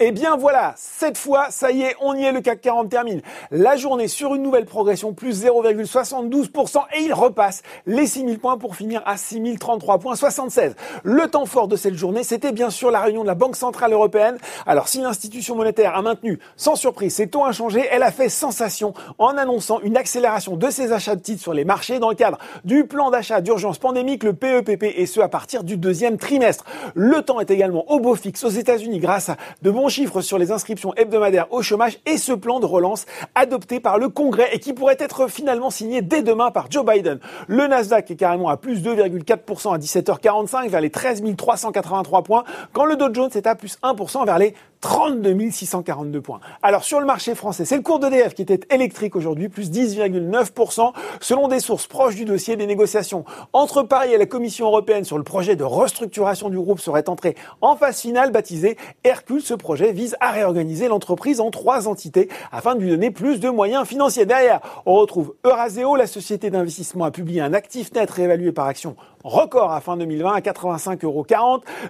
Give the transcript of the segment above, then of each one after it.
Eh bien voilà, cette fois, ça y est, on y est, le CAC 40 termine la journée sur une nouvelle progression, plus 0,72%, et il repasse les 6000 points pour finir à 6033,76. Le temps fort de cette journée, c'était bien sûr la réunion de la Banque Centrale Européenne. Alors si l'institution monétaire a maintenu sans surprise ses taux inchangés, elle a fait sensation en annonçant une accélération de ses achats de titres sur les marchés dans le cadre du plan d'achat d'urgence pandémique, le PEPP, e et ce à partir du deuxième trimestre. Le temps est également au beau fixe aux États-Unis grâce à de bons chiffres sur les inscriptions hebdomadaires au chômage et ce plan de relance adopté par le Congrès et qui pourrait être finalement signé dès demain par Joe Biden. Le Nasdaq est carrément à plus 2,4% à 17h45 vers les 13 383 points, quand le Dow Jones est à plus 1% vers les 32 642 points. Alors sur le marché français, c'est le cours d'EDF qui était électrique aujourd'hui, plus 10,9%, selon des sources proches du dossier des négociations entre Paris et la Commission européenne sur le projet de restructuration du groupe serait entré en phase finale baptisé Hercule. Ce projet vise à réorganiser l'entreprise en trois entités afin de lui donner plus de moyens financiers. Derrière, on retrouve Euraseo, la société d'investissement a publié un actif net réévalué par action record à fin 2020 à 85,40 euros.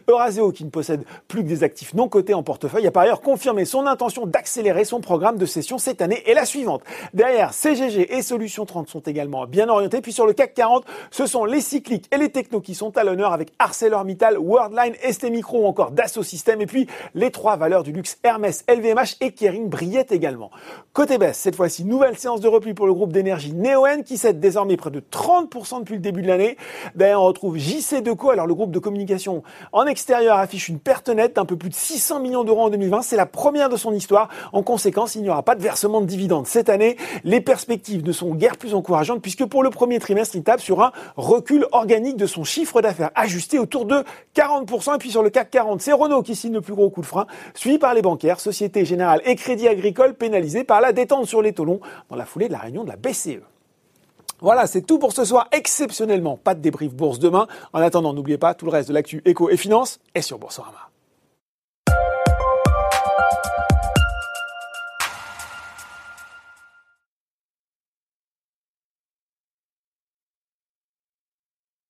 Euraseo, qui ne possède plus que des actifs non cotés en portefeuille, a par ailleurs confirmé son intention d'accélérer son programme de cession cette année et la suivante. Derrière, CGG et Solutions 30 sont également bien orientés. Puis sur le CAC 40, ce sont les cycliques et les technos qui sont à l'honneur avec ArcelorMittal, Worldline, ST Micro ou encore Dassault Systèmes. Et puis les trois valeurs du luxe Hermès, LVMH et Kering brillaient également. Côté baisse, cette fois-ci, nouvelle séance de repli pour le groupe d'énergie Neoen qui cède désormais près de 30% depuis le début de l'année. On retrouve JC Deco. Alors le groupe de communication en extérieur affiche une perte nette d'un peu plus de 600 millions d'euros en 2020. C'est la première de son histoire. En conséquence, il n'y aura pas de versement de dividendes cette année. Les perspectives ne sont guère plus encourageantes puisque pour le premier trimestre, il tape sur un recul organique de son chiffre d'affaires ajusté autour de 40%. Et puis sur le CAC 40, c'est Renault qui signe le plus gros coup de frein, suivi par les bancaires, Société Générale et Crédit Agricole pénalisés par la détente sur les taux dans la foulée de la réunion de la BCE. Voilà, c'est tout pour ce soir. Exceptionnellement, pas de débrief bourse demain. En attendant, n'oubliez pas, tout le reste de l'actu éco et finance est sur Boursorama.